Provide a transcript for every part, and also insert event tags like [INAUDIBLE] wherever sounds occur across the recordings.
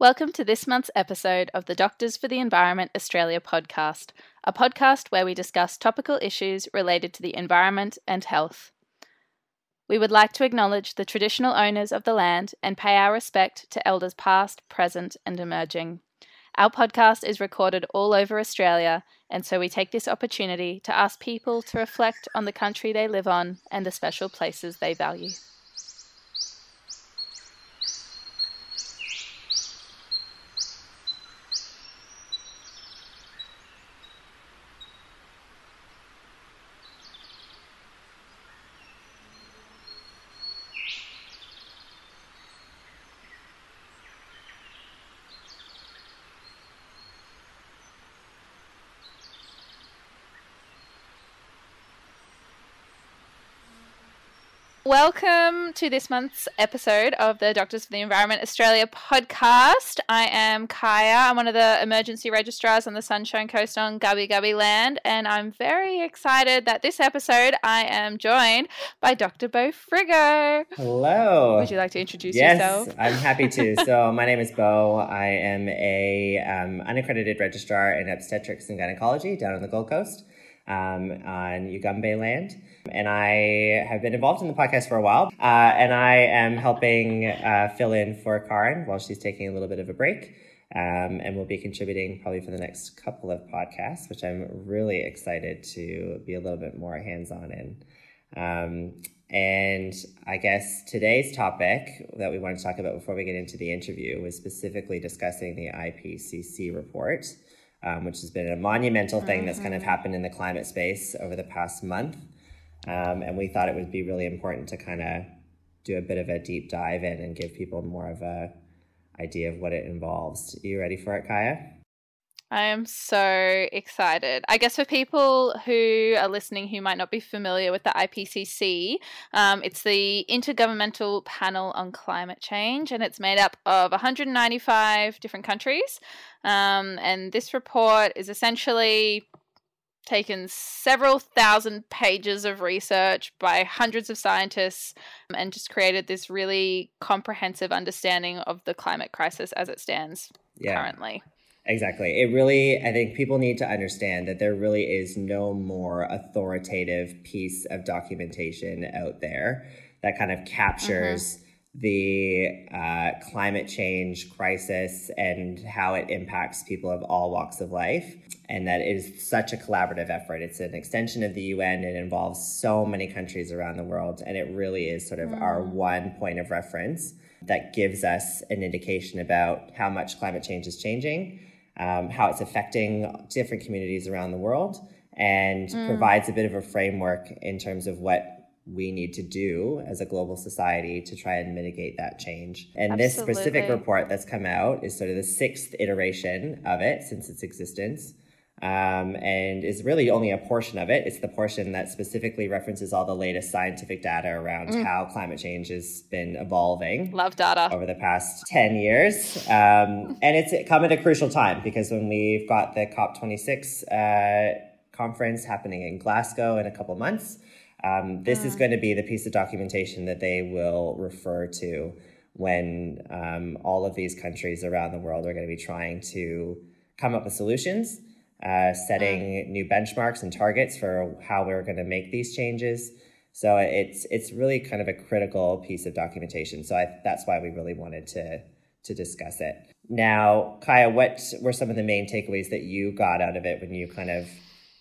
Welcome to this month's episode of the Doctors for the Environment Australia podcast, a podcast where we discuss topical issues related to the environment and health. We would like to acknowledge the traditional owners of the land and pay our respect to elders past, present, and emerging. Our podcast is recorded all over Australia, and so we take this opportunity to ask people to reflect on the country they live on and the special places they value. Welcome to this month's episode of the Doctors for the Environment Australia podcast. I am Kaya. I'm one of the emergency registrars on the Sunshine Coast on Gubbi Gubbi land, and I'm very excited that this episode I am joined by Dr. Beau Frigo. Hello. Would you like to introduce yes, yourself? Yes, I'm happy to. [LAUGHS] so my name is Beau. I am a um, unaccredited registrar in obstetrics and gynecology down on the Gold Coast um, on Yugambeh land. And I have been involved in the podcast for a while. Uh, and I am helping uh, fill in for Karen while she's taking a little bit of a break. Um, and we'll be contributing probably for the next couple of podcasts, which I'm really excited to be a little bit more hands on in. Um, and I guess today's topic that we want to talk about before we get into the interview was specifically discussing the IPCC report um, which has been a monumental thing mm-hmm. that's kind of mm-hmm. happened in the climate space over the past month. Um, and we thought it would be really important to kind of do a bit of a deep dive in and give people more of a idea of what it involves. Are you ready for it, Kaya? I am so excited. I guess for people who are listening who might not be familiar with the IPCC, um, it's the Intergovernmental Panel on Climate Change, and it's made up of 195 different countries. Um, and this report is essentially taken several thousand pages of research by hundreds of scientists and just created this really comprehensive understanding of the climate crisis as it stands yeah. currently. Exactly. It really, I think people need to understand that there really is no more authoritative piece of documentation out there that kind of captures uh-huh. the uh, climate change crisis and how it impacts people of all walks of life. And that it is such a collaborative effort. It's an extension of the UN. It involves so many countries around the world. And it really is sort of mm. our one point of reference that gives us an indication about how much climate change is changing um, how it's affecting different communities around the world, and mm. provides a bit of a framework in terms of what we need to do as a global society to try and mitigate that change. And Absolutely. this specific report that's come out is sort of the sixth iteration of it since its existence um, and is really only a portion of it. It's the portion that specifically references all the latest scientific data around mm. how climate change has been evolving. Love data. Over the past 10 years. Um, and it's come at a crucial time because when we've got the COP26 uh, conference happening in Glasgow in a couple months, um, this mm. is going to be the piece of documentation that they will refer to when um, all of these countries around the world are going to be trying to come up with solutions uh, setting mm. new benchmarks and targets for how we're going to make these changes. So it's it's really kind of a critical piece of documentation. So I, that's why we really wanted to to discuss it. Now, Kaya, what were some of the main takeaways that you got out of it when you kind of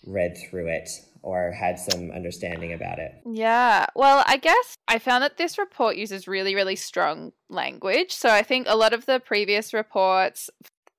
read through it or had some understanding about it? Yeah. Well, I guess I found that this report uses really, really strong language. So I think a lot of the previous reports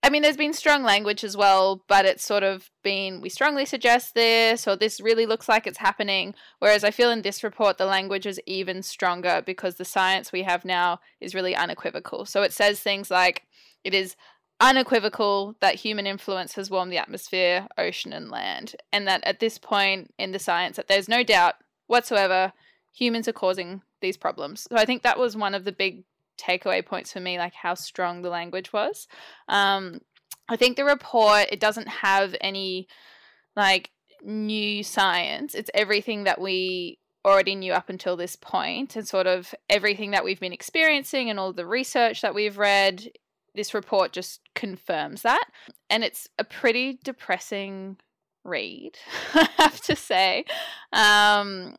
I mean, there's been strong language as well, but it's sort of been, we strongly suggest this, or this really looks like it's happening. Whereas I feel in this report, the language is even stronger because the science we have now is really unequivocal. So it says things like, it is unequivocal that human influence has warmed the atmosphere, ocean, and land. And that at this point in the science, that there's no doubt whatsoever humans are causing these problems. So I think that was one of the big takeaway points for me, like how strong the language was. Um, I think the report it doesn't have any like new science. It's everything that we already knew up until this point and sort of everything that we've been experiencing and all the research that we've read this report just confirms that. And it's a pretty depressing read, [LAUGHS] I have to say. Um,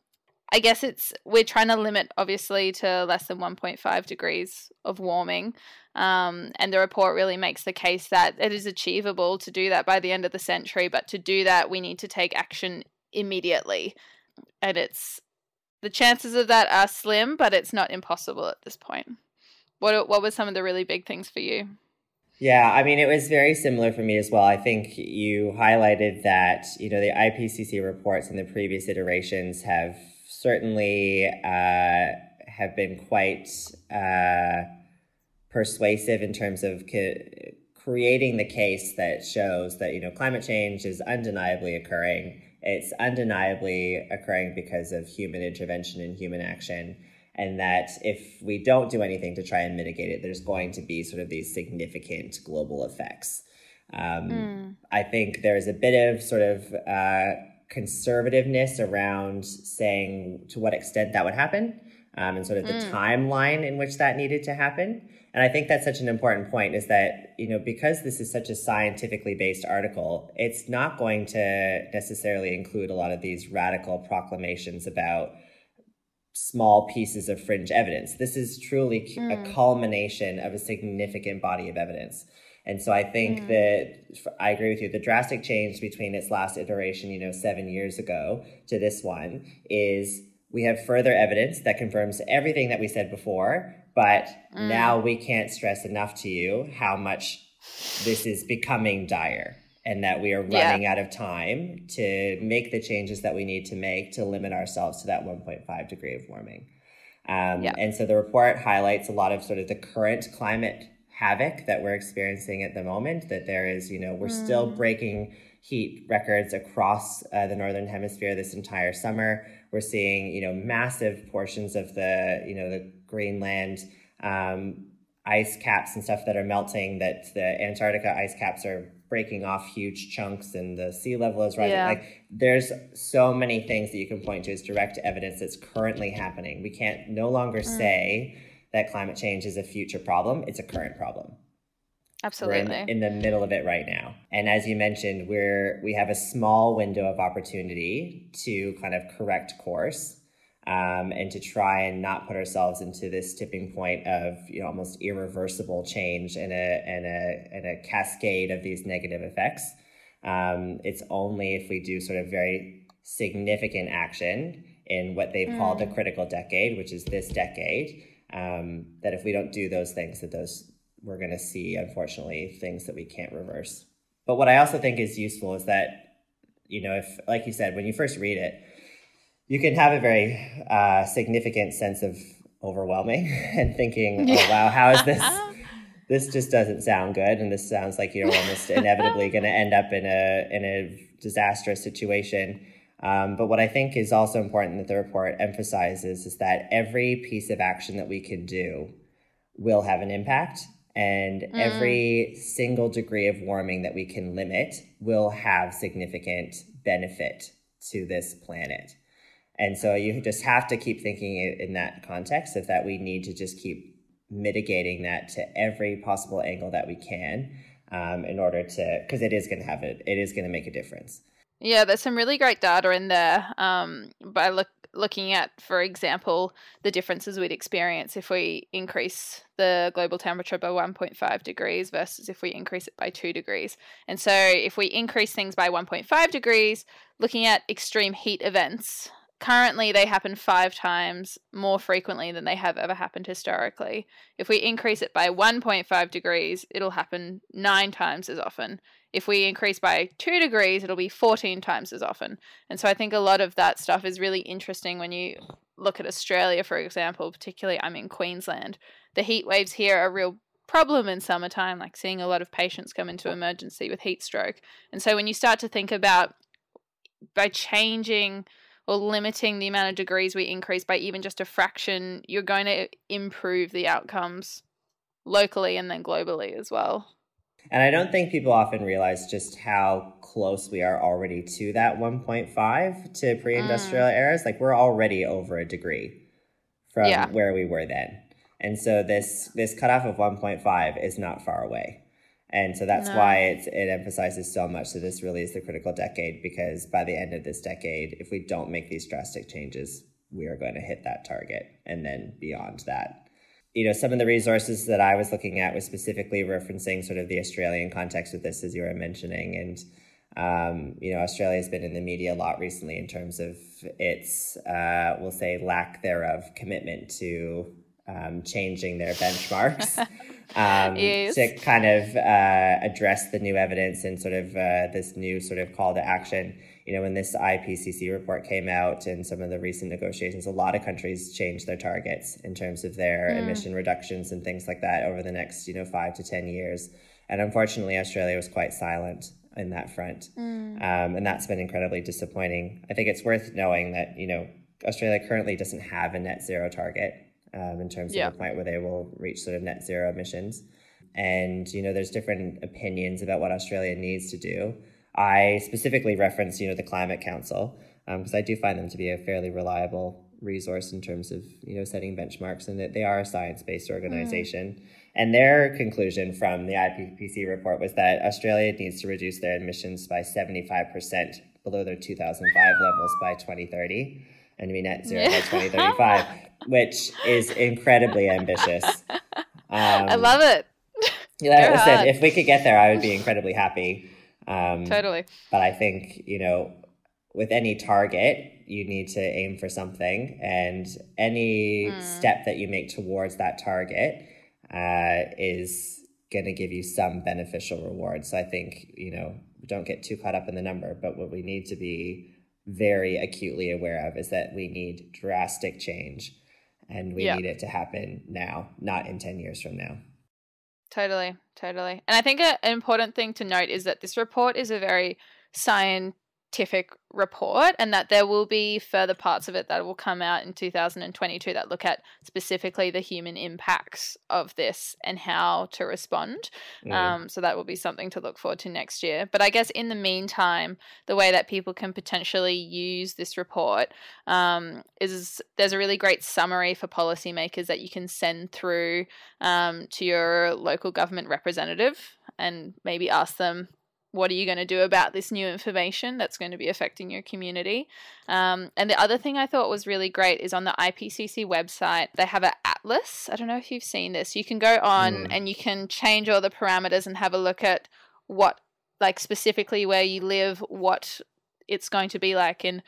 I guess it's we're trying to limit obviously to less than 1.5 degrees of warming. Um, and the report really makes the case that it is achievable to do that by the end of the century, but to do that, we need to take action immediately. And it's the chances of that are slim, but it's not impossible at this point. What what were some of the really big things for you? Yeah, I mean, it was very similar for me as well. I think you highlighted that, you know, the IPCC reports in the previous iterations have certainly uh, have been quite uh, persuasive in terms of co- creating the case that shows that, you know, climate change is undeniably occurring. It's undeniably occurring because of human intervention and human action and that if we don't do anything to try and mitigate it, there's going to be sort of these significant global effects. Um, mm. I think there's a bit of sort of uh, conservativeness around saying to what extent that would happen um, and sort of the mm. timeline in which that needed to happen. And I think that's such an important point is that, you know, because this is such a scientifically based article, it's not going to necessarily include a lot of these radical proclamations about small pieces of fringe evidence. This is truly mm. a culmination of a significant body of evidence. And so I think mm. that I agree with you. The drastic change between its last iteration, you know, seven years ago to this one is we have further evidence that confirms everything that we said before. But mm. now we can't stress enough to you how much this is becoming dire and that we are running yeah. out of time to make the changes that we need to make to limit ourselves to that 1.5 degree of warming. Um, yeah. And so the report highlights a lot of sort of the current climate havoc that we're experiencing at the moment. That there is, you know, we're mm. still breaking heat records across uh, the northern hemisphere this entire summer. We're seeing, you know, massive portions of the, you know, the Greenland um, ice caps and stuff that are melting. That the Antarctica ice caps are breaking off huge chunks and the sea level is rising. Yeah. Like there's so many things that you can point to as direct evidence that's currently happening. We can't no longer mm. say that climate change is a future problem. It's a current problem. Absolutely. We're in, in, the middle of it right now. And as you mentioned, we're we have a small window of opportunity to kind of correct course um, and to try and not put ourselves into this tipping point of you know almost irreversible change and a and a and a cascade of these negative effects. Um, it's only if we do sort of very significant action in what they've mm. called a mm. critical decade, which is this decade, um, that if we don't do those things, that those we're going to see unfortunately things that we can't reverse. But what I also think is useful is that you know if like you said when you first read it you can have a very uh, significant sense of overwhelming [LAUGHS] and thinking, oh, wow, how is this? [LAUGHS] this just doesn't sound good. And this sounds like you're almost inevitably going to end up in a, in a disastrous situation. Um, but what I think is also important that the report emphasizes is that every piece of action that we can do will have an impact. And mm. every single degree of warming that we can limit will have significant benefit to this planet. And so you just have to keep thinking in that context of that we need to just keep mitigating that to every possible angle that we can um, in order to, because it is going to have it, it is going to make a difference. Yeah, there's some really great data in there. Um, by look looking at, for example, the differences we'd experience if we increase the global temperature by 1.5 degrees versus if we increase it by 2 degrees. And so, if we increase things by 1.5 degrees, looking at extreme heat events, currently they happen five times more frequently than they have ever happened historically. If we increase it by 1.5 degrees, it'll happen nine times as often. If we increase by two degrees, it'll be 14 times as often. And so I think a lot of that stuff is really interesting when you look at Australia, for example, particularly I'm in Queensland. The heat waves here are a real problem in summertime, like seeing a lot of patients come into emergency with heat stroke. And so when you start to think about by changing or limiting the amount of degrees we increase by even just a fraction, you're going to improve the outcomes locally and then globally as well. And I don't think people often realize just how close we are already to that 1.5 to pre industrial mm. eras. Like we're already over a degree from yeah. where we were then. And so this this cutoff of 1.5 is not far away. And so that's No. why it's, it emphasizes so much that this really is the critical decade because by the end of this decade, if we don't make these drastic changes, we are going to hit that target and then beyond that. You know, some of the resources that I was looking at was specifically referencing sort of the Australian context with this, as you were mentioning. And, um, you know, Australia has been in the media a lot recently in terms of its, uh, we'll say, lack thereof commitment to um, changing their benchmarks [LAUGHS] um, Yes. to kind of uh, address the new evidence and sort of uh, this new sort of call to action. You know, when this IPCC report came out and some of the recent negotiations, a lot of countries changed their targets in terms of their emission reductions and things like that over the next, you know, five to 10 years. And unfortunately, Australia was quite silent in that front. Um, and that's been incredibly disappointing. I think it's worth knowing that, you know, Australia currently doesn't have a net zero target um, in terms Yeah. of the point where they will reach sort of net zero emissions. And, you know, there's different opinions about what Australia needs to do. I specifically reference, you know, the Climate Council because I do find them to be a fairly reliable resource in terms of, you know, setting benchmarks and that they are a science-based organization. And their conclusion from the IPCC report was that Australia needs to reduce their emissions by 75% below their 2005 levels by 2030 and to be net zero by [LAUGHS] 2035, which is incredibly ambitious. Um, [LAUGHS] I love it. [LAUGHS] yeah, listen, if we could get there, I would be incredibly happy. Um, Totally. But I think, you know, with any target, you need to aim for something. And any Mm. step that you make towards that target uh, is going to give you some beneficial reward. So I think, you know, don't get too caught up in the number. But what we need to be very acutely aware of is that we need drastic change. And we Yeah. need it to happen now, not in 10 years from now. Totally, totally. And I think a, an important thing to note is that this report is a very scientific report and that there will be further parts of it that will come out in 2022 that look at specifically the human impacts of this and how to respond. Mm. Um, so that will be something to look forward to next year. But I guess in the meantime, the way that people can potentially use this report um, is there's a really great summary for policymakers that you can send through um, to your local government representative and maybe ask them. What are you going to do about this new information that's going to be affecting your community? Um, and the other thing I thought was really great is on the IPCC website, they have an atlas. I don't know if you've seen this. You can go on Mm. and you can change all the parameters and have a look at what, like specifically where you live, what it's going to be like in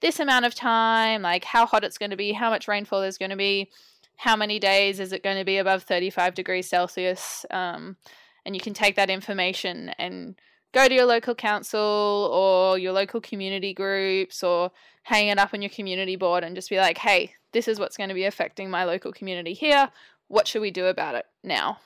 this amount of time, like how hot it's going to be, how much rainfall there's going to be, how many days is it going to be above 35 degrees Celsius. Um, and you can take that information and go to your local council or your local community groups or hang it up on your community board and just be like, hey, this is what's going to be affecting my local community here. What should we do about it now?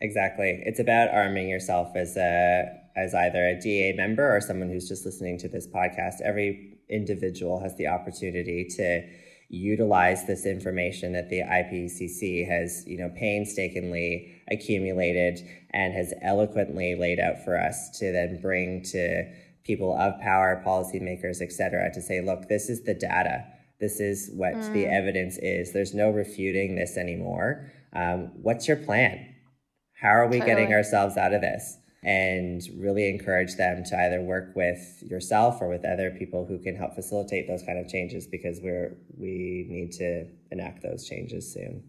Exactly. It's about arming yourself as a as either a DA member or someone who's just listening to this podcast. Every individual has the opportunity to utilize this information that the IPCC has, you know, painstakingly accumulated and has eloquently laid out for us to then bring to people of power, policymakers, et cetera, to say, look, this is the data. This is what the evidence is. There's no refuting this anymore. Um, what's your plan? How are we getting ourselves out of this? And really encourage them to either work with yourself or with other people who can help facilitate those kind of changes because we're we need to enact those changes soon.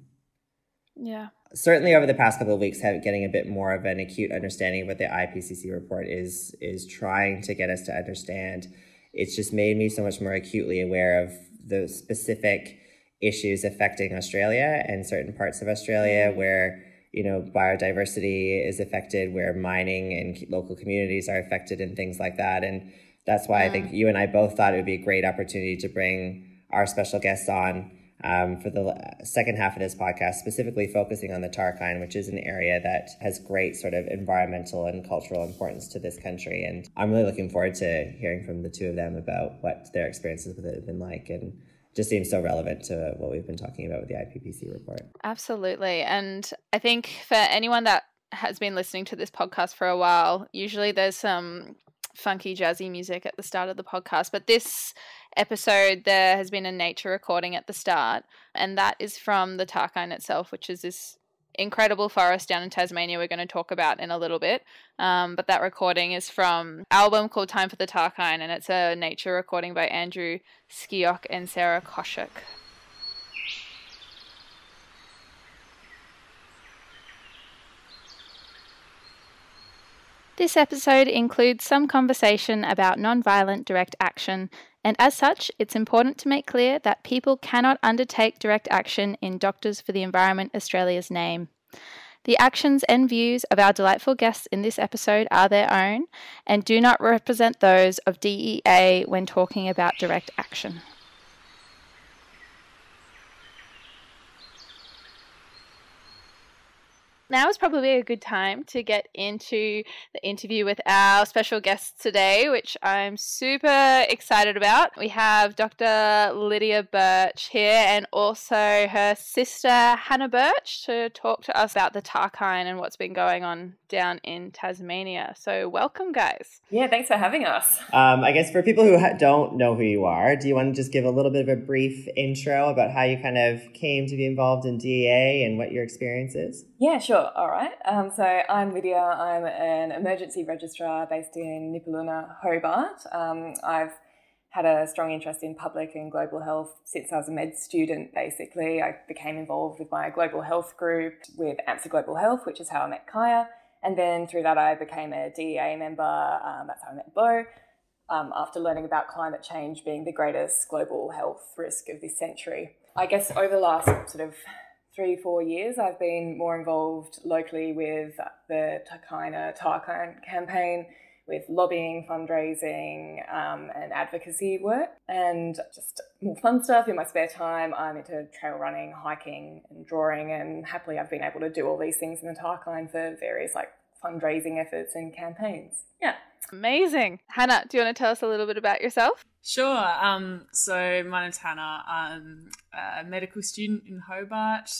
Yeah. Certainly, over the past couple of weeks, have, getting a bit more of an acute understanding of what the IPCC report is is trying to get us to understand. It's just made me so much more acutely aware of the specific issues affecting Australia and certain parts of Australia mm. where you know biodiversity is affected, where mining and local communities are affected, and things like that. And that's why I think you and I both thought it would be a great opportunity to bring our special guests on um, for the second half of this podcast, specifically focusing on the Tarkine, which is an area that has great sort of environmental and cultural importance to this country. And I'm really looking forward to hearing from the two of them about what their experiences with it have been like and just seems so relevant to what we've been talking about with the IPCC report. Absolutely. And I think for anyone that has been listening to this podcast for a while, usually there's some funky jazzy music at the start of the podcast, but this episode, there has been a nature recording at the start, and that is from the Tarkine itself, which is this incredible forest down in Tasmania we're going to talk about in a little bit. Um, but that recording is from album called Time for the Tarkine, and it's a nature recording by Andrew Skiok and Sarah Koshuk. This episode includes some conversation about nonviolent direct action, and as such, it's important to make clear that people cannot undertake direct action in Doctors for the Environment Australia's name. The actions and views of our delightful guests in this episode are their own and do not represent those of DEA when talking about direct action. Now is probably a good time to get into the interview with our special guests today, which I'm super excited about. We have Dr. Lydia Birch here and also her sister Hannah Birch to talk to us about the Tarkine and what's been going on down in Tasmania. So, welcome, guys. Yeah, thanks for having us. Um, I guess for people who ha- don't know who you are, do you want to just give a little bit of a brief intro about how you kind of came to be involved in DEA and what your experience is? Yeah, sure. Sure, all right. Um, so I'm Lydia. I'm an emergency registrar based in Nipaluna, Hobart. Um, I've had a strong interest in public and global health since I was a med student, basically. I became involved with my global health group with AMSA Global Health, which is how I met Kaya. And then through that, I became a DEA member. Um, that's how I met Bo. Um, after learning about climate change being the greatest global health risk of this century. I guess over the last sort of three, four years, I've been more involved locally with the Takayna Tarkine campaign, with lobbying, fundraising, um, and advocacy work, and just more fun stuff in my spare time. I'm into trail running, hiking, and drawing, and happily I've been able to do all these things in the Tarkine for various like fundraising efforts and campaigns. Yeah. Amazing. Hannah, do you want to tell us a little bit about yourself? Sure. Um, so my name's Hannah. I'm a medical student in Hobart.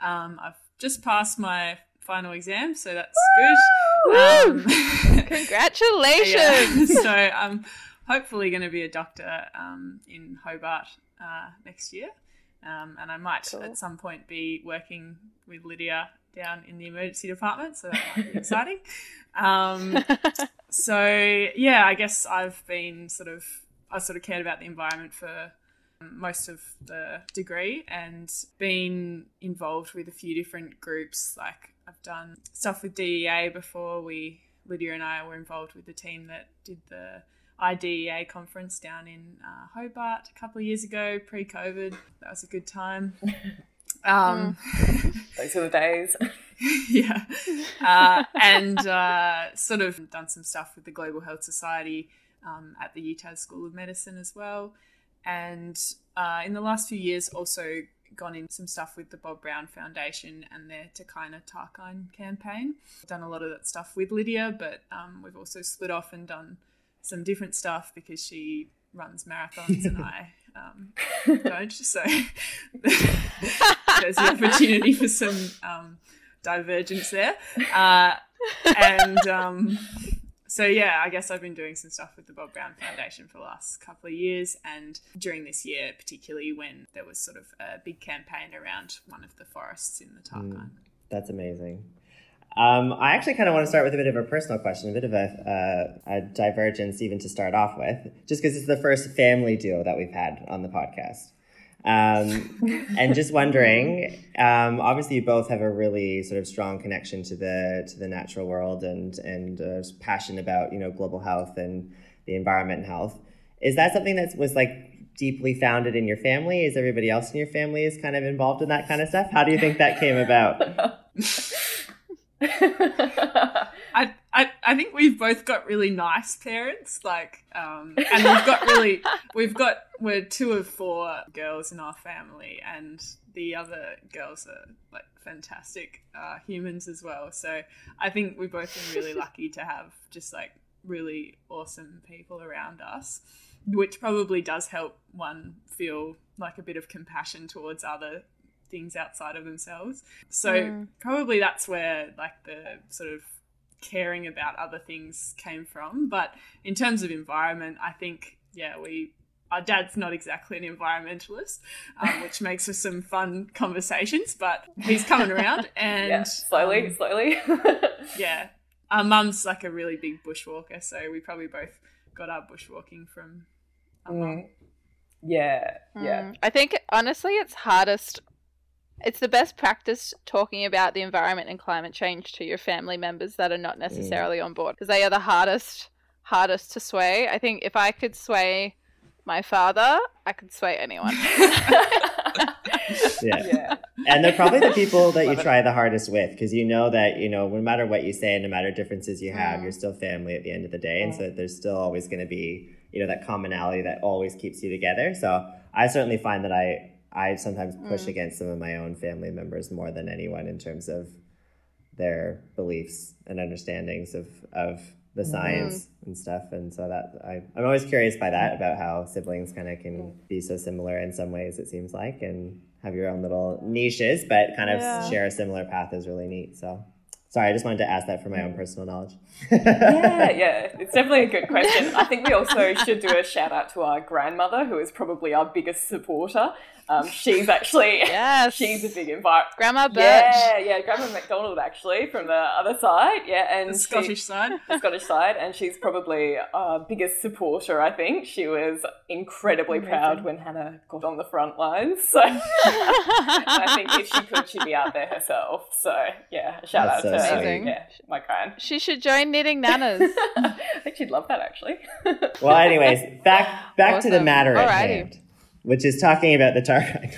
Um, I've just passed my final exam, so that's good. Um, [LAUGHS] Congratulations! yeah, so I'm hopefully going to be a doctor um, in Hobart uh, next year. Um, and I might cool. at some point be working with Lydia down in the emergency department, so that might be [LAUGHS] exciting. So yeah, I guess I've been sort of I sort of cared about the environment for most of the degree and been involved with a few different groups. Like I've done stuff with DEA before. We Lydia and I were involved with the team that did the IDEA conference down in uh, Hobart a couple of years ago, pre-COVID. That was a good time. [LAUGHS] Um. Those were the days. [LAUGHS] [LAUGHS] yeah, uh, and uh, sort of done some stuff with the Global Health Society um, at the UTAS School of Medicine as well. And uh, in the last few years, also gone in some stuff with the Bob Brown Foundation and their Takayna Tarkine campaign. Done a lot of that stuff with Lydia, but um, we've also split off and done some different stuff because she runs marathons and I um, [LAUGHS] don't. So [LAUGHS] there's the opportunity for some um, divergence there. Uh, and um, so yeah, I guess I've been doing some stuff with the Bob Brown Foundation for the last couple of years, and during this year, particularly when there was sort of a big campaign around one of the forests in the Tarkine. Mm, that's amazing. Um, I actually kind of want to start with a bit of a personal question, a bit of a, uh, a divergence, even to start off with, just because it's the first family duo that we've had on the podcast. Um, and just wondering, [LAUGHS] um, obviously, you both have a really sort of strong connection to the to the natural world and and uh, passion about you know global health and the environment and health. Is that something that was like deeply founded in your family? Is everybody else in your family is kind of involved in that kind of stuff? How do you think that came about? [LAUGHS] I, I I think we've both got really nice parents, like, um, and we've got really [LAUGHS] we've got we're two of four girls in our family, and the other girls are like fantastic uh, humans as well. So I think we've both been really [LAUGHS] lucky to have just like really awesome people around us, which probably does help one feel like a bit of compassion towards other things outside of themselves. So mm. probably that's where like the sort of caring about other things came from. But in terms of environment, I think yeah, we our dad's not exactly an environmentalist, um, [LAUGHS] which makes for some fun conversations, but he's coming around [LAUGHS] and yeah, slowly, um, slowly. [LAUGHS] yeah. Our mum's like a really big bushwalker, so we probably both got our bushwalking from our mm. mum. Yeah, yeah. Mm. I think honestly, it's hardest. It's the best practice talking about the environment and climate change to your family members that are not mm. necessarily mm. on board because they are the hardest hardest to sway. I think if I could sway my father, I could sway anyone. [LAUGHS] [LAUGHS] yeah. yeah. And they're probably the people that you try the hardest with because you know that, you know, no matter what you say, no matter differences you have, mm. you're still family at the end of the day. Mm. And so there's still always going to be, you know, that commonality that always keeps you together. So I certainly find that I, I sometimes push mm. against some of my own family members more than anyone in terms of their beliefs and understandings of, of the mm-hmm. science mm. and stuff. And so that I, I'm always curious by that about how siblings kind of can be so similar in some ways, it seems like, and have your own little niches, but kind of yeah. share a similar path is really neat. So sorry, I just wanted to ask that for my own personal knowledge. yeah, [LAUGHS] yeah, it's definitely a good question. I think we also should do a shout out to our grandmother, who is probably our biggest supporter. Um, she's actually [LAUGHS] yes. she's a big environment. Grandma Birch. Yeah, yeah, Grandma McDonald actually from the other side. Yeah, and the Scottish she, side. [LAUGHS] The Scottish side, and she's probably our biggest supporter. I think she was incredibly Amazing. proud when Hannah got on the front lines. So [LAUGHS] I think if she could, she'd be out there herself. So yeah, shout That's out so to Amazing. yeah, my grand. She should join knitting nanas. I think she'd love that actually. well, anyways, back back awesome. to the matter at hand which is talking about the Tarkine.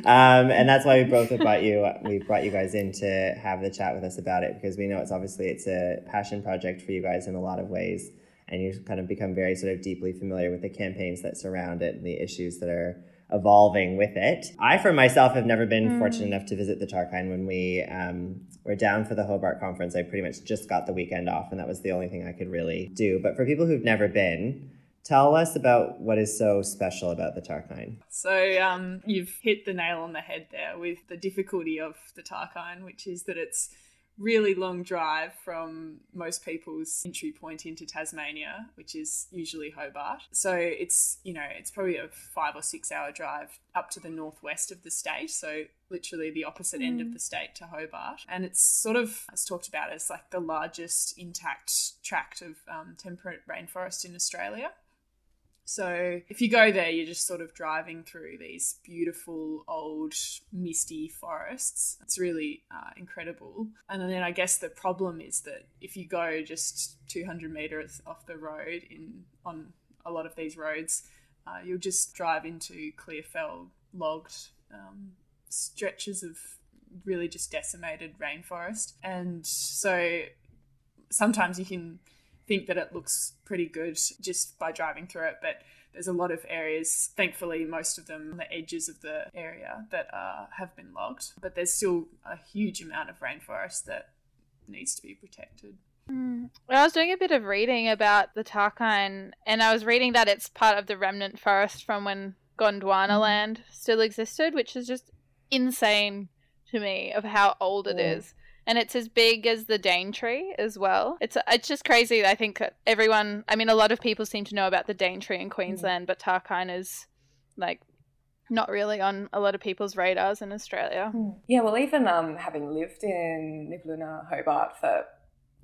[LAUGHS] um, and that's why we both have brought you we brought you guys in to have the chat with us about it because we know it's obviously it's a passion project for you guys in a lot of ways and you kind of become very sort of deeply familiar with the campaigns that surround it and the issues that are evolving with it. I, for myself, have never been mm. fortunate enough to visit the Tarkine when we um, were down for the Hobart conference. I pretty much just got the weekend off, and that was the only thing I could really do. But for people who've never been, Tell us about what is so special about the Tarkine. So, um, you've hit the nail on the head there with the difficulty of the Tarkine, which is that it's really long drive from most people's entry point into Tasmania, which is usually Hobart. So it's, you know, it's probably a five or six hour drive up to the northwest of the state. So literally the opposite mm. end of mm. the state to Hobart. And it's sort of, it's talked about as like the largest intact tract of um, temperate rainforest in Australia. So if you go there, you're just sort of driving through these beautiful old misty forests. It's really uh, incredible. And then I guess the problem is that if you go just 200 meters off the road in on a lot of these roads, uh, you'll just drive into clear fell logged um, stretches of really just decimated rainforest. And so sometimes you can think that it looks pretty good just by driving through it, but there's a lot of areas, thankfully, most of them on the edges of the area that uh, have been logged, but there's still a huge amount of rainforest that needs to be protected. Mm. Well, I was doing a bit of reading about the Tarkine, and I was reading that it's part of the remnant forest from when Gondwana mm. land still existed, which is just insane to me of how old it yeah. is and it's as big as the Daintree as well. It's it's just crazy. I think everyone, I mean, a lot of people seem to know about the Daintree in Queensland, mm. but Tarkine is like not really on a lot of people's radars in Australia. Hmm. Yeah, well, even um, having lived in Nipaluna, Hobart for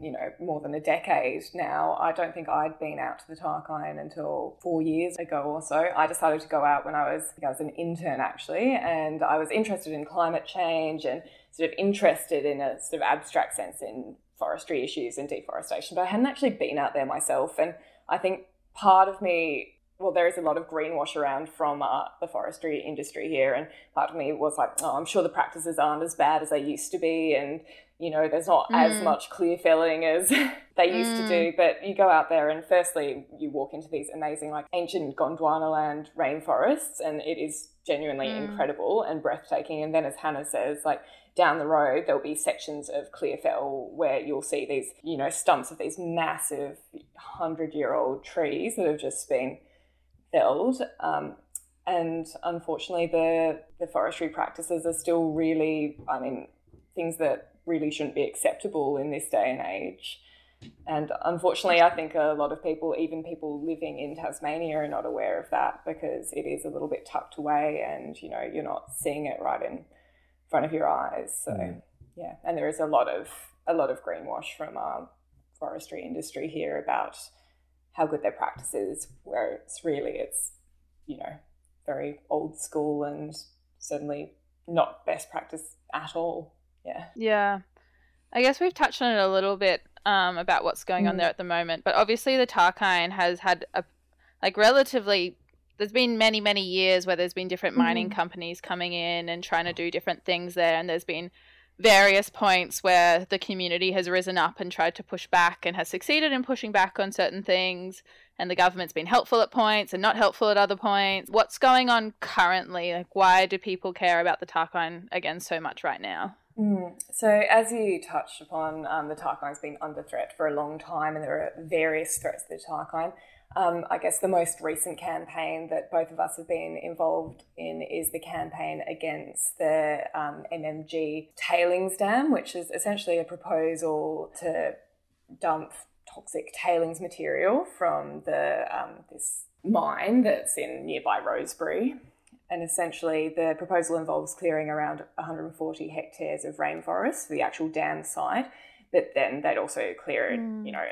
you know more than a decade now, I don't think I'd been out to the Tarkine until four years ago or so. I decided to go out when I was I was an intern actually, and I was interested in climate change and sort of interested in a sort of abstract sense in forestry issues and deforestation, but I hadn't actually been out there myself. And I think part of me, well, there is a lot of greenwash around from uh, the forestry industry here, and part of me was like, oh, I'm sure the practices aren't as bad as they used to be, and you know, there's not mm. as much clear felling as [LAUGHS] they used mm. to do. But you go out there, and firstly, you walk into these amazing, like ancient Gondwana land rainforests, and it is genuinely mm. incredible and breathtaking. And then, as Hannah says, like down the road, there'll be sections of Clearfell where you'll see these, you know, stumps of these massive hundred year old trees that have just been Um, and unfortunately, the, the forestry practices are still really, I mean, things that really shouldn't be acceptable in this day and age. And unfortunately, I think a lot of people, even people living in Tasmania, are not aware of that because it is a little bit tucked away and, you know, you're not seeing it right in front of your eyes. So, mm. yeah. And there is a lot of, a lot of greenwash from our forestry industry here about how good their practice is, where it's really, it's, you know, very old school and certainly not best practice at all. Yeah. Yeah. I guess we've touched on it a little bit um, about what's going mm. on there at the moment, but obviously the Tarkine has had a like relatively. There's been many many years where there's been different mining mm. companies coming in and trying to do different things there, and there's been various points where the community has risen up and tried to push back and has succeeded in pushing back on certain things and the government's been helpful at points and not helpful at other points what's going on currently like why do people care about the tarkine again so much right now Mm. So, as you touched upon, um, the Tarkine's been under threat for a long time, and there are various threats to the Tarkine. Um, I guess the most recent campaign that both of us have been involved in is the campaign against the um, MMG tailings dam, which is essentially a proposal to dump toxic tailings material from the um, this mine that's in nearby Rosebery. And essentially, the proposal involves clearing around 140 hectares of rainforest for the actual dam site, but then they'd also clear, mm. you know,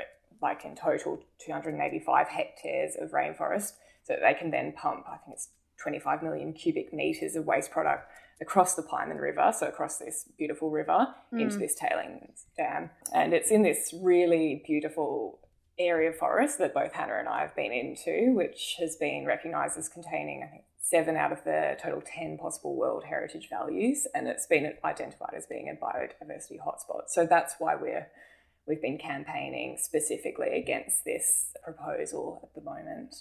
like in total 285 hectares of rainforest so they can then pump, I think it's 25 million cubic meters of waste product across the Pieman River, so across this beautiful river mm. into this tailings dam. And it's in this really beautiful area of forest that both Hannah and I have been into, which has been recognised as containing, I think, seven out of the total 10 possible World Heritage values, and it's been identified as being a biodiversity hotspot. So that's why we're we've been campaigning specifically against this proposal at the moment.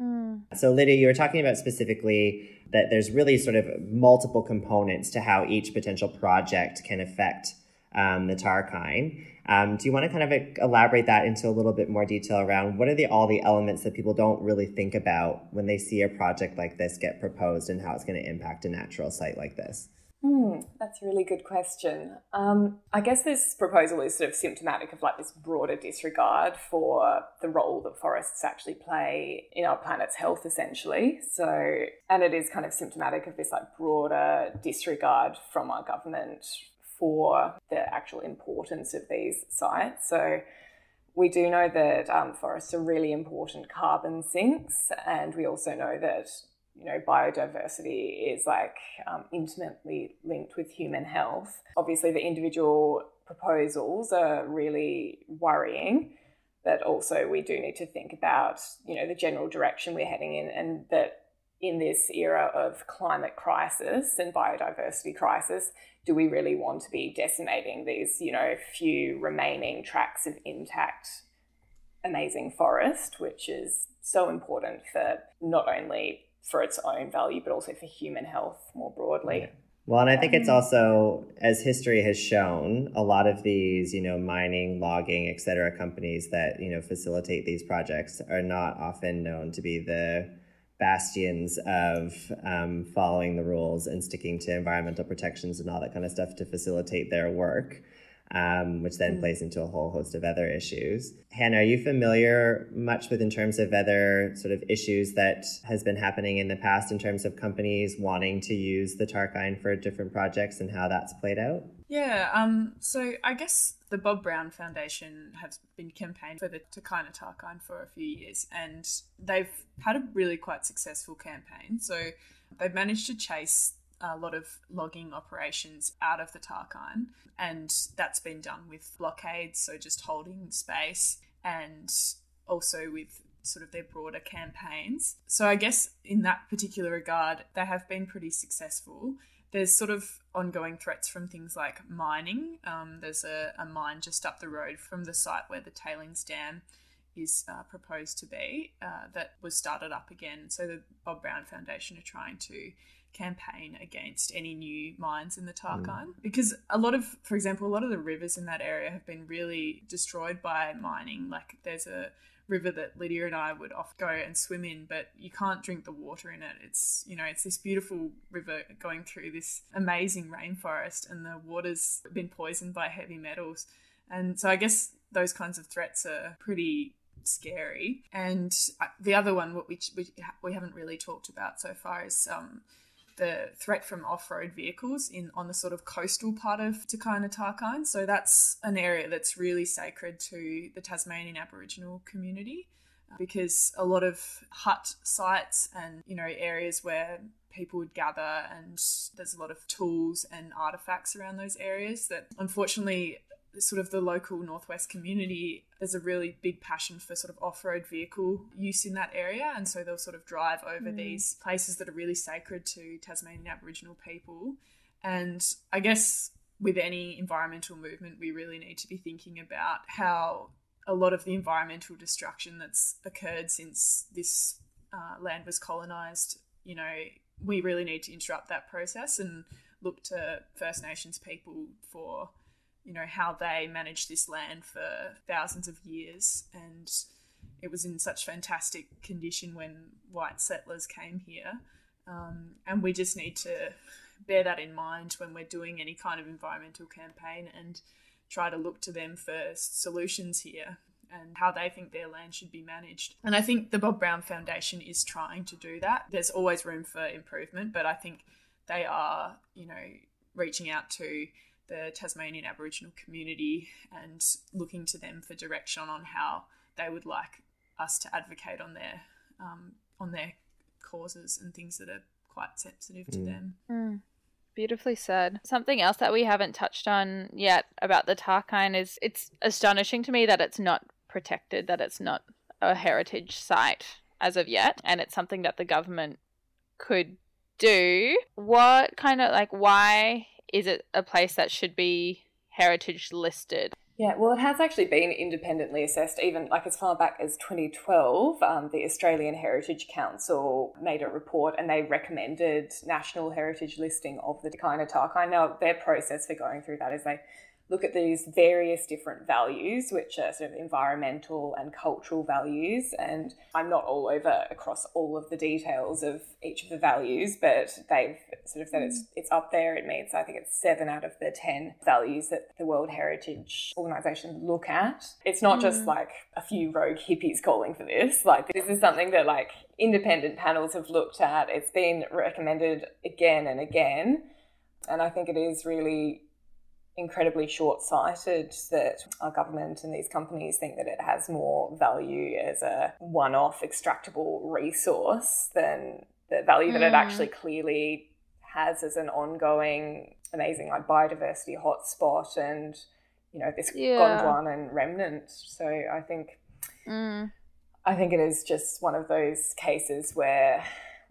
Mm. So, Lydia, you were talking about specifically that there's really sort of multiple components to how each potential project can affect um, the Tarkine. Um, do you want to kind of elaborate that into a little bit more detail around what are the all the elements that people don't really think about when they see a project like this get proposed and how it's going to impact a natural site like this? Hmm, that's a really good question. Um, I guess this proposal is sort of symptomatic of like this broader disregard for the role that forests actually play in our planet's health, essentially. So, and it is kind of symptomatic of this like broader disregard from our government for the actual importance of these sites. So we do know that um, forests are really important carbon sinks, and we also know that you know biodiversity is like um, intimately linked with human health. Obviously, the individual proposals are really worrying, but also we do need to think about you know the general direction we're heading in, and that in this era of climate crisis and biodiversity crisis, do we really want to be decimating these, you know, few remaining tracts of intact, amazing forest, which is so important for not only for its own value, but also for human health more broadly. Well, and I think it's also, as history has shown, a lot of these, you know, mining, logging, et cetera, companies that, you know, facilitate these projects are not often known to be the bastions of um, following the rules and sticking to environmental protections and all that kind of stuff to facilitate their work, um, which then mm. plays into a whole host of other issues. Hannah, are you familiar much with in terms of other sort of issues that has been happening in the past in terms of companies wanting to use the Tarkine for different projects and how that's played out? Yeah, um, so I guess the Bob Brown Foundation has been campaigning for the Takayna Tarkine for a few years, and they've had a really quite successful campaign. So they've managed to chase a lot of logging operations out of the Tarkine, and that's been done with blockades, so just holding space, and also with sort of their broader campaigns. So I guess in that particular regard, they have been pretty successful there's sort of ongoing threats from things like mining. Um, there's a, a, mine just up the road from the site where the tailings dam is uh, proposed to be uh, that was started up again. So the Bob Brown Foundation are trying to campaign against any new mines in the Tarkine mm. because a lot of, for example, a lot of the rivers in that area have been really destroyed by mining. Like there's a river that Lydia and I would often go and swim in, but you can't drink the water in it. It's you know it's this beautiful river going through this amazing rainforest, and the water's been poisoned by heavy metals. And so I guess those kinds of threats are pretty scary. And uh, the other one, which we, we haven't really talked about so far, is um, the threat from off-road vehicles in on the sort of coastal part of Takayna Tarkine. So that's an area that's really sacred to the Tasmanian Aboriginal community uh, because a lot of hut sites and you know areas where people would gather and there's a lot of tools and artifacts around those areas that unfortunately sort of the local northwest community there's a really big passion for sort of off-road vehicle use in that area and so they'll sort of drive over mm. these places that are really sacred to tasmanian aboriginal people and i guess with any environmental movement we really need to be thinking about how a lot of the environmental destruction that's occurred since this uh, land was colonized you know we really need to interrupt that process and look to first nations people for you know how they managed this land for thousands of years and it was in such fantastic condition when white settlers came here um, and we just need to bear that in mind when we're doing any kind of environmental campaign and try to look to them for solutions here and how they think their land should be managed. And I think the Bob Brown Foundation is trying to do that. There's always room for improvement, but I think they are, you know, reaching out to the Tasmanian Aboriginal community and looking to them for direction on how they would like us to advocate on their um, on their causes and things that are quite sensitive to mm. them. Mm. Beautifully said. Something else that we haven't touched on yet about the Tarkine is it's astonishing to me that it's not protected, that it's not a heritage site as of yet, and it's something that the government could do. What kind of like why is it a place that should be heritage listed? Yeah, well, it has actually been independently assessed, even like as far back as 2012. Um, the Australian Heritage Council made a report and they recommended national heritage listing of the Takayna I know their process for going through that is they look at these various different values, which are sort of environmental and cultural values. And I'm not all over across all of the details of each of the values, but they've sort of said it's it's up there. It means I think it's seven out of the ten values that the World Heritage Organization look at. It's not mm. just like a few rogue hippies calling for this. [LAUGHS] Like this is something that like independent panels have looked at. It's been recommended again and again. And I think it is really incredibly short sighted that our government and these companies think that it has more value as a one off extractable resource than the value mm. that it actually mm. clearly has as an ongoing amazing like biodiversity hotspot and you know this yeah. Gondwanan remnant. So I think mm. I think it is just one of those cases where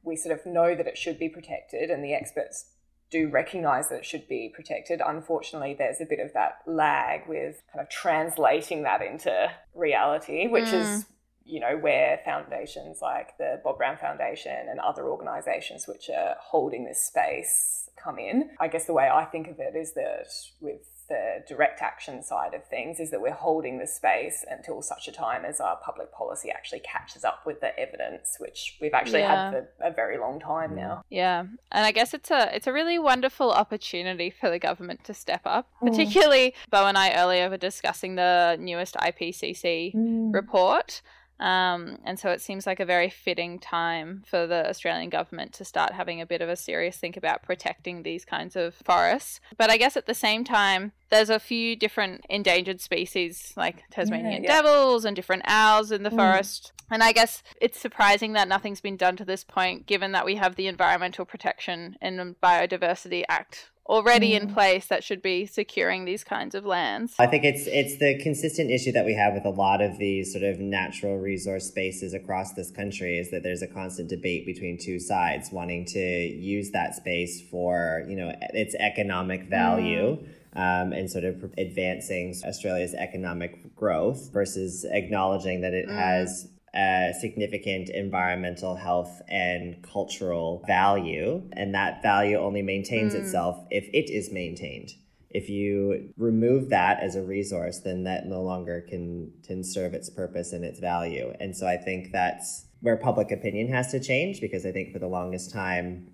we sort of know that it should be protected and the experts do recognize that it should be protected. Unfortunately, there's a bit of that lag with kind of translating that into reality, which mm. is you know where foundations like the Bob Brown Foundation and other organizations which are holding this space come in. I guess the way I think of it is that with the direct action side of things is that we're holding the space until such a time as our public policy actually catches up with the evidence, which we've actually yeah. had for a very long time now. Yeah, and I guess it's a it's a really wonderful opportunity for the government to step up. Mm. Particularly, Bo and I earlier were discussing the newest IPCC mm. report. Um, and so it seems like a very fitting time for the Australian government to start having a bit of a serious think about protecting these kinds of forests. But I guess at the same time, there's a few different endangered species like Tasmanian yeah, yeah. devils and different owls in the mm. forest. And I guess it's surprising that nothing's been done to this point, given that we have the Environmental Protection and Biodiversity Act already in place that should be securing these kinds of lands. I think it's it's the consistent issue that we have with a lot of these sort of natural resource spaces across this country is that there's a constant debate between two sides wanting to use that space for, you know, its economic value. Mm. Um, and sort of advancing Australia's economic growth versus acknowledging that it mm. has a significant environmental health and cultural value. And that value only maintains mm. itself if it is maintained. If you remove that as a resource, then that no longer can, can serve its purpose and its value. And so I think that's where public opinion has to change because I think for the longest time,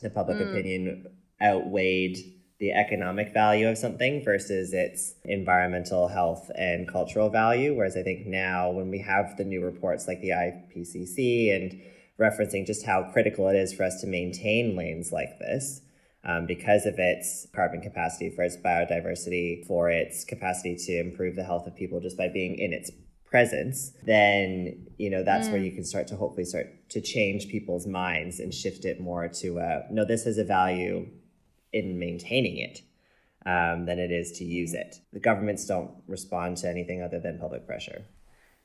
the public mm. opinion outweighed the economic value of something versus its environmental health and cultural value. Whereas I think now, when we have the new reports like the IPCC and referencing just how critical it is for us to maintain lanes like this, um, because of its carbon capacity, for its biodiversity, for its capacity to improve the health of people just by being in its presence, then you know that's mm. where you can start to hopefully start to change people's minds and shift it more to uh, no, this has a value in maintaining it um, than it is to use it. The governments don't respond to anything other than public pressure.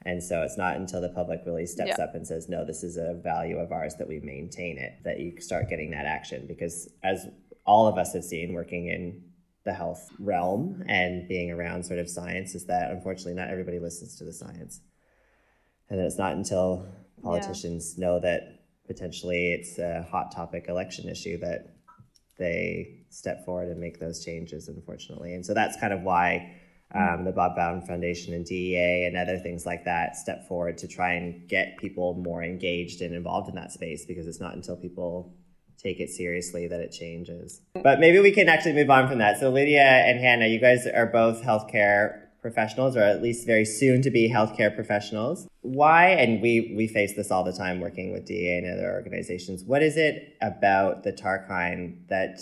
And so it's not until the public really steps yeah. up and says, no, this is a value of ours that we maintain it, that you start getting that action. Because as all of us have seen working in the health realm and being around sort of science, is that unfortunately not everybody listens to the science. And then it's not until politicians yeah. know that potentially it's a hot topic election issue that they step forward and make those changes, unfortunately. And so that's kind of why um, the Bob Brown Foundation and DEA and other things like that step forward to try and get people more engaged and involved in that space because it's not until people take it seriously that it changes. But maybe we can actually move on from that. So Lydia and Hannah, you guys are both healthcare professionals or at least very soon to be healthcare professionals. Why and we we face this all the time working with DEA and other organizations. What is it about the Tarkine that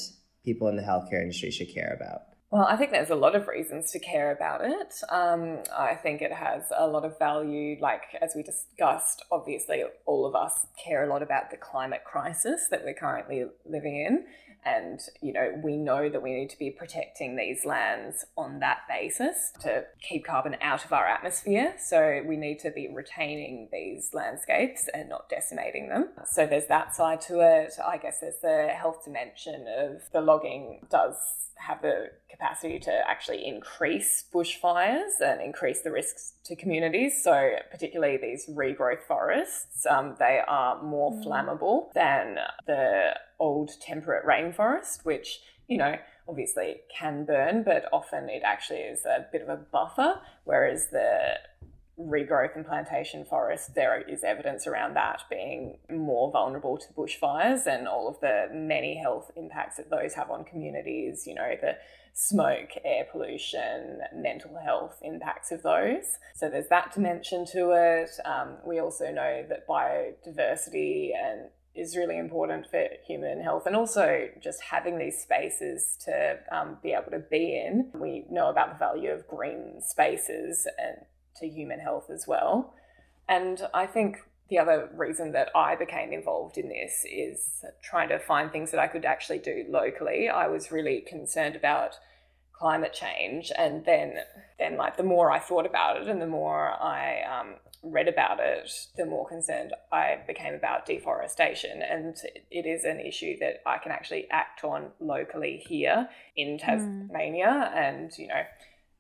people in the healthcare industry should care about? Well, I think there's a lot of reasons to care about it. Um, I think it has a lot of value. Like, as we discussed, obviously, all of us care a lot about the climate crisis that we're currently living in. And, you know, we know that we need to be protecting these lands on that basis to keep carbon out of our atmosphere. So we need to be retaining these landscapes and not decimating them. So there's that side to it. I guess there's the health dimension of the logging does have the capacity to actually increase bushfires and increase the risks to communities. So, particularly these regrowth forests, um, they are more mm. flammable than the old temperate rainforest, which, you know, obviously can burn, but often it actually is a bit of a buffer, whereas the regrowth and plantation forest, there is evidence around that being more vulnerable to bushfires and all of the many health impacts that those have on communities, you know, the smoke, air pollution, mental health impacts of those. So there's that dimension to it. Um, we also know that biodiversity and is really important for human health and also just having these spaces to um, be able to be in. We know about the value of green spaces and to human health as well. And I think the other reason that I became involved in this is trying to find things that I could actually do locally. I was really concerned about climate change, and then then like the more I thought about it and the more I um, read about it, the more concerned I became about deforestation. And it is an issue that I can actually act on locally here in hmm. Tasmania, mm. and you know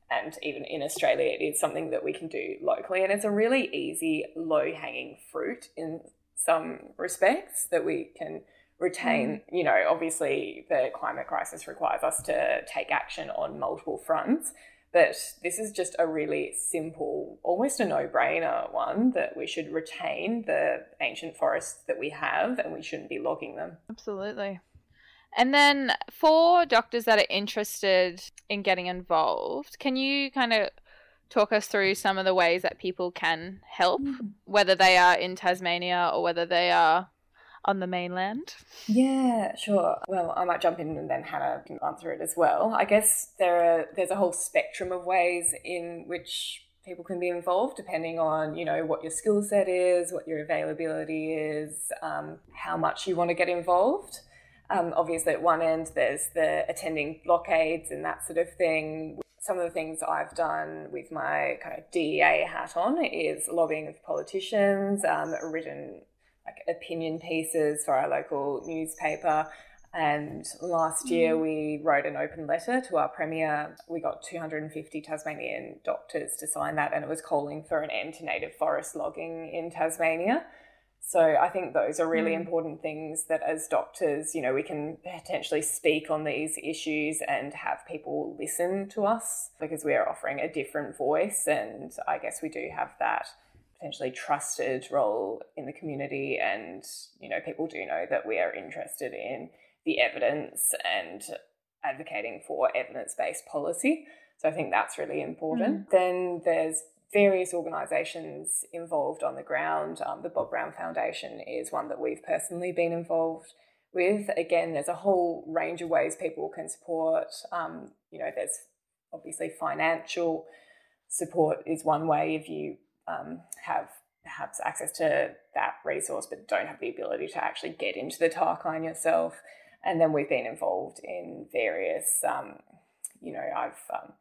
and even in Australia, it is something that we can do locally. And it's a really easy, low hanging fruit in some respects that we can retain. Mm. You know, obviously, the climate crisis requires us to take action on multiple fronts. But this is just a really simple, almost a no brainer one that we should retain the ancient forests that we have and we shouldn't be logging them. Absolutely. And then for doctors that are interested in getting involved, can you kind of talk us through some of the ways that people can help, mm. whether they are in Tasmania or whether they are on the mainland? Yeah, sure. Well, I might jump in and then Hannah can answer it as well. I guess there are there's a whole spectrum of ways in which people can be involved depending on you know what your skill set is what your availability is um, how much you want to get involved um, obviously, at one end, there's the attending blockades and that sort of thing. Some of the things I've done with my kind of DEA hat on is lobbying of politicians, um, written like opinion pieces for our local newspaper. And last year, mm. we wrote an open letter to our Premier. We got 250 Tasmanian doctors to sign that, and it was calling for an end to native forest logging in Tasmania. So I think those are really mm. important things that as doctors, you know, we can potentially speak on these issues and have people listen to us because we are offering a different voice. And I guess we do have that potentially trusted role in the community. And, you know, people do know that we are interested in the evidence and advocating for evidence based policy. So I think that's really important. Mm. Then there's various organisations involved on the ground. Um, the Bob Brown Foundation is one that we've personally been involved with. Again, there's a whole range of ways people can support. Um, you know, there's obviously financial support is one way if you um, have perhaps access to that resource but don't have the ability to actually get into the Tarkine yourself. And then we've been involved in various, um, you know, I've um,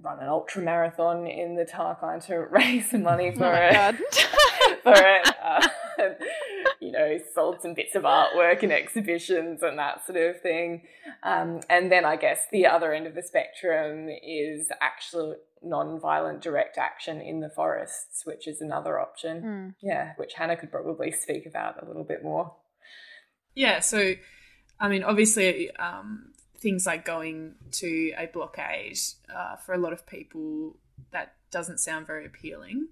run an ultra marathon in the Tarkine to [LAUGHS] raise some money for oh it. [LAUGHS] for it. Uh, [LAUGHS] you know, sold some bits of artwork and exhibitions and that sort of thing. Um, and then I guess the other end of the spectrum is actual non-violent direct action in the forests, which is another option. Mm. Yeah, which Hannah could probably speak about a little bit more. Yeah, so I mean, obviously, um, things like going to a blockade uh, for a lot of people that doesn't sound very appealing.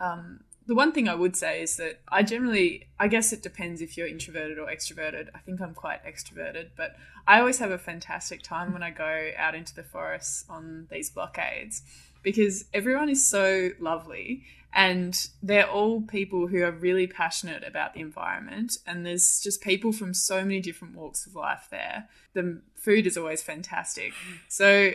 Um, the one thing I would say is that I generally, I guess it depends if you're introverted or extroverted. I think I'm quite extroverted, but I always have a fantastic time when I go out into the forests on these blockades because everyone is so lovely and they're all people who are really passionate about the environment and there's just people from so many different walks of life there the food is always fantastic so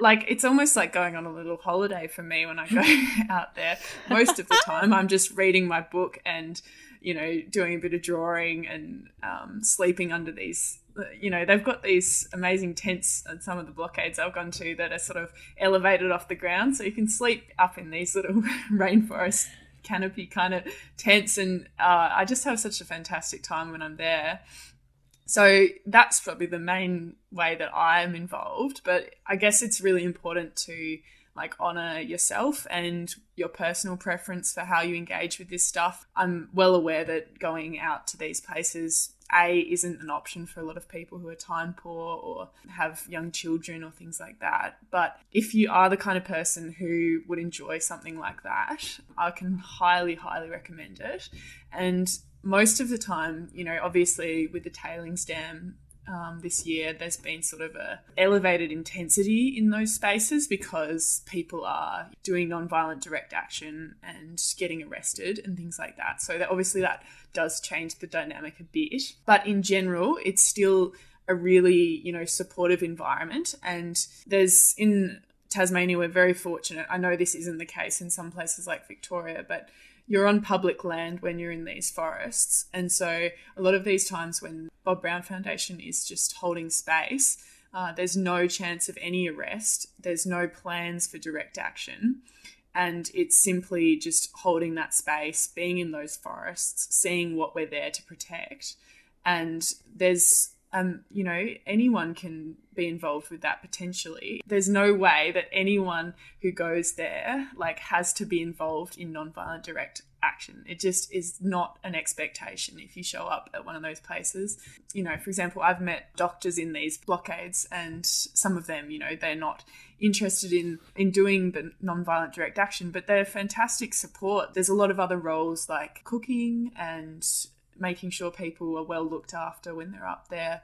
like it's almost like going on a little holiday for me when i go [LAUGHS] out there most of the time i'm just reading my book and you know doing a bit of drawing and um, sleeping under these you know, they've got these amazing tents at some of the blockades I've gone to that are sort of elevated off the ground. So you can sleep up in these little [LAUGHS] rainforest canopy kind of tents. And uh, I just have such a fantastic time when I'm there. So that's probably the main way that I'm involved. But I guess it's really important to like honor yourself and your personal preference for how you engage with this stuff. I'm well aware that going out to these places a isn't an option for a lot of people who are time poor or have young children or things like that. But if you are the kind of person who would enjoy something like that, I can highly, highly recommend it. And most of the time, you know, obviously with the tailings dam um, this year, there's been sort of a elevated intensity in those spaces because people are doing non-violent direct action and getting arrested and things like that. So that obviously that does change the dynamic a bit, but in general, it's still a really you know supportive environment. And there's in Tasmania, we're very fortunate. I know this isn't the case in some places like Victoria, but you're on public land when you're in these forests. And so a lot of these times when Bob Brown Foundation is just holding space, uh, there's no chance of any arrest. There's no plans for direct action. And it's simply just holding that space, being in those forests, seeing what we're there to protect. And there's um, you know, anyone can be involved with that potentially. There's no way that anyone who goes there like has to be involved in nonviolent direct action. It just is not an expectation if you show up at one of those places. You know, for example, I've met doctors in these blockades and some of them, you know, they're not interested in in doing the nonviolent direct action, but they're fantastic support. There's a lot of other roles like cooking and making sure people are well looked after when they're up there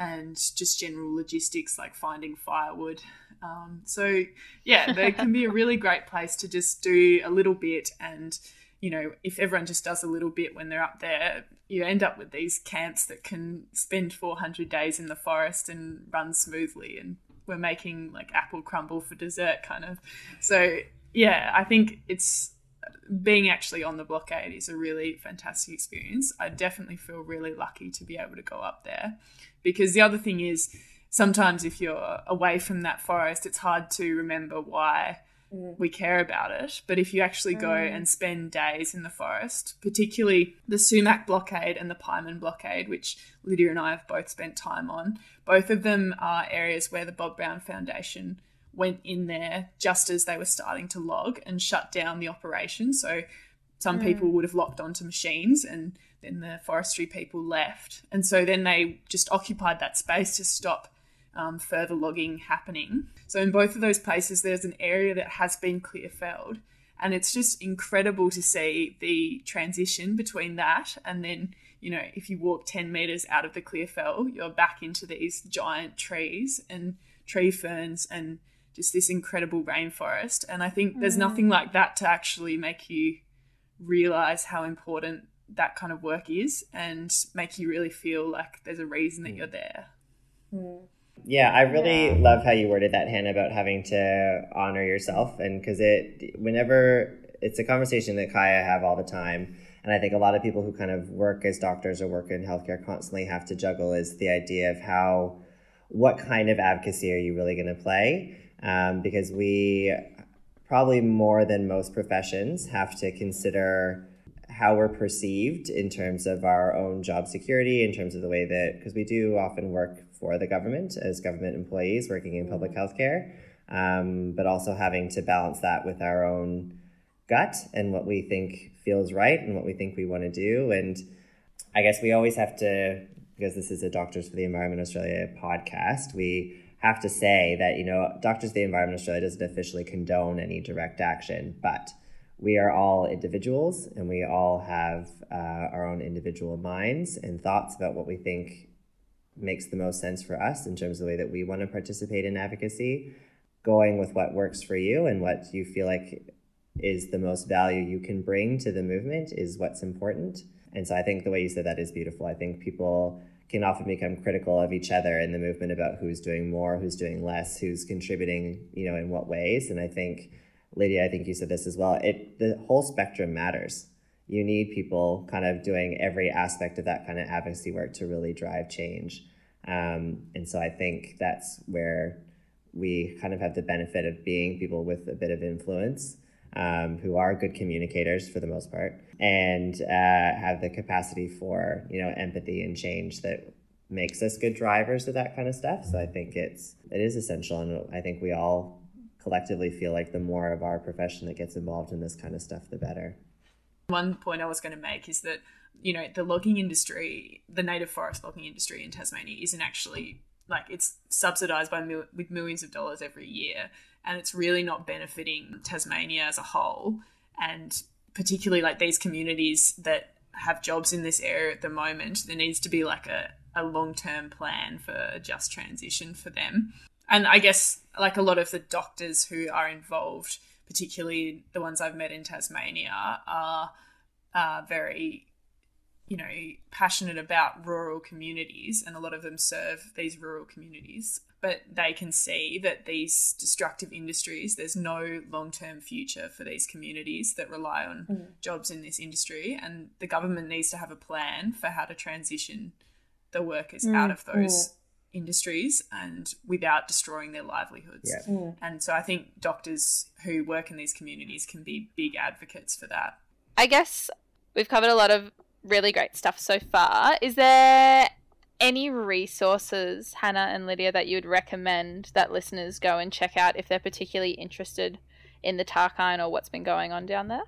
and just general logistics like finding firewood. Um, so, yeah, there [LAUGHS] can be a really great place to just do a little bit. And, you know, if everyone just does a little bit when they're up there, you end up with these camps that can spend 400 days in the forest and run smoothly. And we're making like apple crumble for dessert, kind of. So, yeah, I think it's being actually on the blockade is a really fantastic experience. I definitely feel really lucky to be able to go up there because the other thing is sometimes if you're away from that forest, it's hard to remember why mm. we care about it. But if you actually go mm. and spend days in the forest, particularly the Sumac blockade and the Pyman blockade, which Lydia and I have both spent time on, both of them are areas where the Bob Brown Foundation went in there just as they were starting to log and shut down the operation. So some mm. people would have locked onto machines and then the forestry people left. And so then they just occupied that space to stop um, further logging happening. So in both of those places, there's an area that has been clear felled. And it's just incredible to see the transition between that and then you know, if you walk 10 meters out of the clear fell, you're back into these giant trees and tree ferns and just this incredible rainforest. And I think there's nothing mm. like that to actually make you realize how important that kind of work is and make you really feel like there's a reason that mm. you're there. Mm. Yeah, I really yeah. love how you worded that, Hannah, about having to honor yourself. And because it, whenever it's a conversation that Kaya have all the time, and I think a lot of people who kind of work as doctors or work in healthcare constantly have to juggle is the idea of how, what kind of advocacy are you really going to play? Um, because we probably more than most professions have to consider how we're perceived in terms of our own job security, in terms of the way that, because we do often work for the government as government employees working in public health care, um, but also having to balance that with our own gut and what we think feels right and what we think we want to do. And I guess we always have to, because this is a Doctors for the Environment Australia podcast, we have to say that, you know, Doctors for the Environment Australia doesn't officially condone any direct action, but we are all individuals and we all have uh, our own individual minds and thoughts about what we think makes the most sense for us in terms of the way that we want to participate in advocacy, going with what works for you and what you feel like is the most value you can bring to the movement is what's important. And so I think the way you said that is beautiful. I think people can often become critical of each other in the movement about who's doing more, who's doing less, who's contributing, you know, in what ways. And I think, Lydia, I think you said this as well. It the whole spectrum matters. You need people kind of doing every aspect of that kind of advocacy work to really drive change. Um, and so I think that's where we kind of have the benefit of being people with a bit of influence um, who are good communicators for the most part and uh, have the capacity for you know empathy and change that makes us good drivers of that kind of stuff. So i think it's it is essential and i think we all collectively feel like the more of our profession that gets involved in this kind of stuff the better. One point i was going to make is that you know the logging industry the native forest logging industry in tasmania isn't actually like it's subsidized by mil- with millions of dollars every year and it's really not benefiting Tasmania as a whole. And particularly like these communities that have jobs in this area at the moment there needs to be like a, a long-term plan for a just transition for them. And i guess like a lot of the doctors who are involved particularly the ones i've met in tasmania are very you know passionate about rural communities and a lot of them serve these rural communities but they can see that these destructive industries, there's no long term future for these communities that rely on mm. jobs in this industry. And the government needs to have a plan for how to transition the workers mm. out of those mm. industries and without destroying their livelihoods. Yeah. Mm. And so I think doctors who work in these communities can be big advocates for that. I guess we've covered a lot of really great stuff so far. Is there any resources, Hannah and Lydia, that you would recommend that listeners go and check out if they're particularly interested in the Tarkine or what's been going on down there?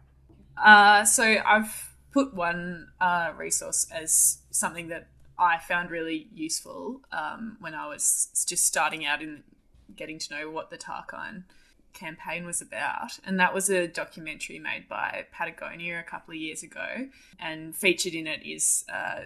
Uh, so I've put one uh, resource as something that I found really useful um, when I was just starting out in getting to know what the Tarkine campaign was about. And that was a documentary made by Patagonia a couple of years ago. And featured in it is uh,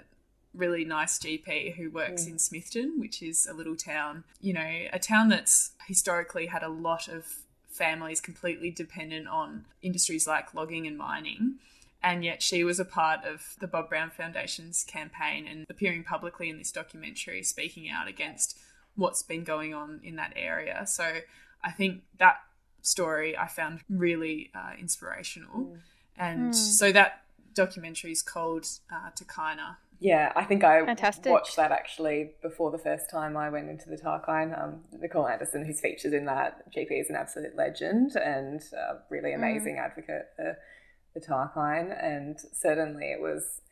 really nice GP who works mm. in Smithton, which is a little town, you know, a town that's historically had a lot of families completely dependent on industries like logging and mining. And yet she was a part of the Bob Brown Foundation's campaign and appearing publicly in this documentary, speaking out against what's been going on in that area. So I think that story I found really uh, inspirational. Mm. And mm. so that documentary is called uh, Takayna, yeah, I think I Fantastic. watched that actually before the first time I went into the Tarkine. Um, Nicole Anderson, who's featured in that, GP is an absolute legend and a really mm. amazing mm. advocate for the Tarkine. And certainly it was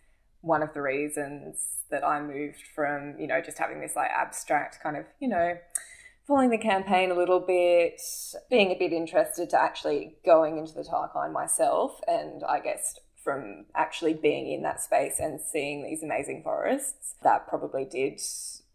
one of the reasons that I moved from, you know, just having this like abstract kind of, you know, following the campaign a little bit, being a bit interested to actually going into the Tarkine myself. And I guess from actually being in that space and seeing these amazing forests. That probably did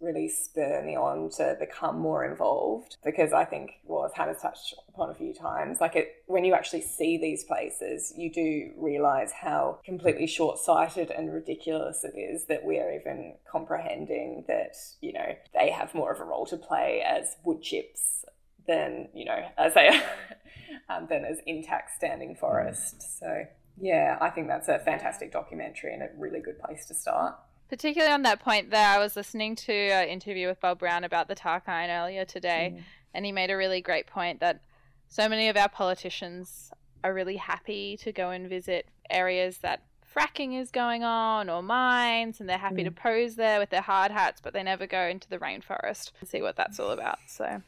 really spur me on to become more involved because I think, well, as Hannah's touched upon a few times, like it, when you actually see these places, you do realize how completely short sighted and ridiculous it is that we are even comprehending that, you know, they have more of a role to play as wood chips than, you know, as a, [LAUGHS] um, than as intact standing forest. So, yeah, I think that's a fantastic documentary and a really good place to start. Particularly on that point there, I was listening to an interview with Bob Brown about the Tarkine earlier today, mm. and he made a really great point that so many of our politicians are really happy to go and visit areas that fracking is going on or mines, and they're happy mm. to pose there with their hard hats, but they never go into the rainforest and see what that's all about. So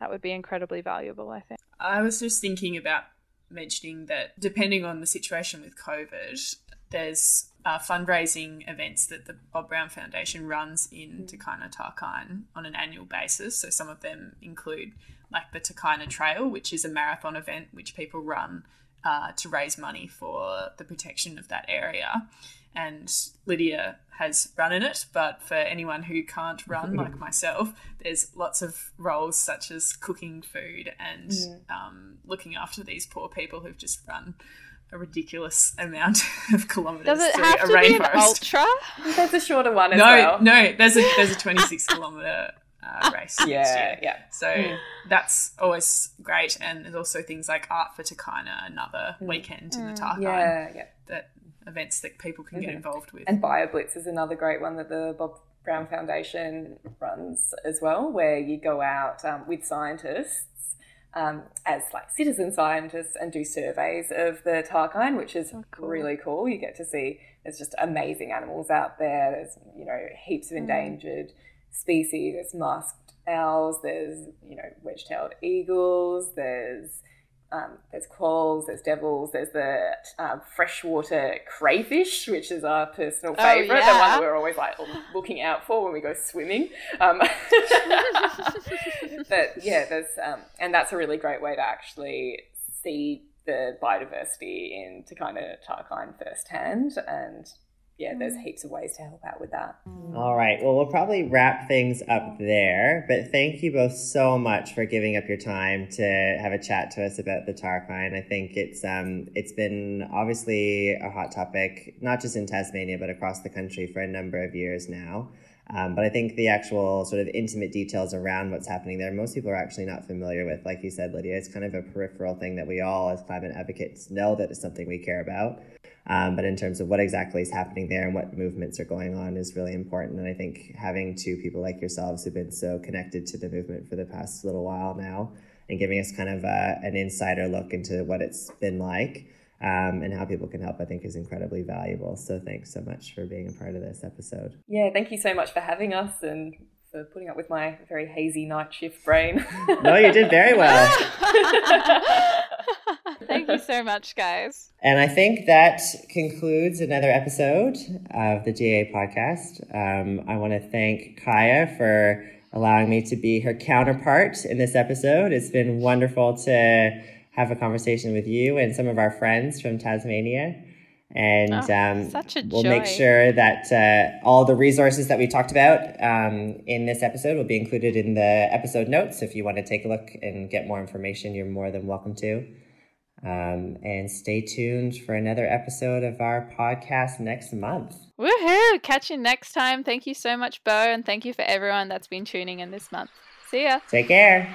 that would be incredibly valuable, I think. I was just thinking about mentioning that depending on the situation with COVID, there's uh, fundraising events that the Bob Brown Foundation runs in Takayna Tarkine on an annual basis. So some of them include like the Takayna Trail, which is a marathon event which people run uh, to raise money for the protection of that area. And Lydia has run in it, but for anyone who can't run, like myself, there's lots of roles such as cooking food and um, looking after these poor people who've just run a ridiculous amount [LAUGHS] of kilometers Does it through have a to rainforest. be an ultra? There's a shorter one as no, well. no, there's a there's a [LAUGHS] 26 kilometer uh, race. [LAUGHS] next Yeah, year. yeah. So Mm. that's always great, and there's also things like Art for Takayna, another Mm. weekend in the Tarkine Yeah, yeah. that events that people can get Mhm. involved with. And BioBlitz is another great one that the Bob Brown Foundation runs as well, where you go out um, with scientists um, as like citizen scientists and do surveys of the Tarkine, which is Oh, cool. really cool. You get to see there's just amazing animals out there. There's you know heaps of Mm. endangered species. There's masked owls. There's you know wedge-tailed eagles. There's um, there's quolls, there's devils, there's the um, freshwater crayfish, which is our personal Oh, favourite, the one that we're always like looking out for when we go swimming. Um, [LAUGHS] but yeah, there's um, and that's a really great way to actually see the biodiversity in Takayna Tarkine firsthand. And yeah, there's heaps of ways to help out with that. All right. Well, we'll probably wrap things up there. But thank you both so much for giving up your time to have a chat to us about the Tarkine. I think it's um it's been obviously a hot topic, not just in Tasmania but across the country for a number of years now. Um, but I think the actual sort of intimate details around what's happening there, most people are actually not familiar with. Like you said, Lydia, it's kind of a peripheral thing that we all, as climate advocates, know that it's something we care about. Um, but in terms of what exactly is happening there and what movements are going on is really important. And I think having two people like yourselves who've been so connected to the movement for the past little while now and giving us kind of uh, an insider look into what it's been like um, and how people can help, I think is incredibly valuable. So thanks so much for being a part of this episode. Yeah, thank you so much for having us and for putting up with my very hazy night shift brain. No, you did very well. [LAUGHS] Thank you so much, guys. And I think that concludes another episode of the DEA podcast. Um, I want to thank Kaya for allowing me to be her counterpart in this episode. It's been wonderful to have a conversation with you and some of our friends from Tasmania. And Oh, um, we'll make sure that uh, all the resources that we talked about um, in this episode will be included in the episode notes. If you want to take a look and get more information, you're more than welcome to. Um, and stay tuned for another episode of our podcast next month. Woohoo! Catch you next time. Thank you so much, Bo, and thank you for everyone that's been tuning in this month. See ya. Take care.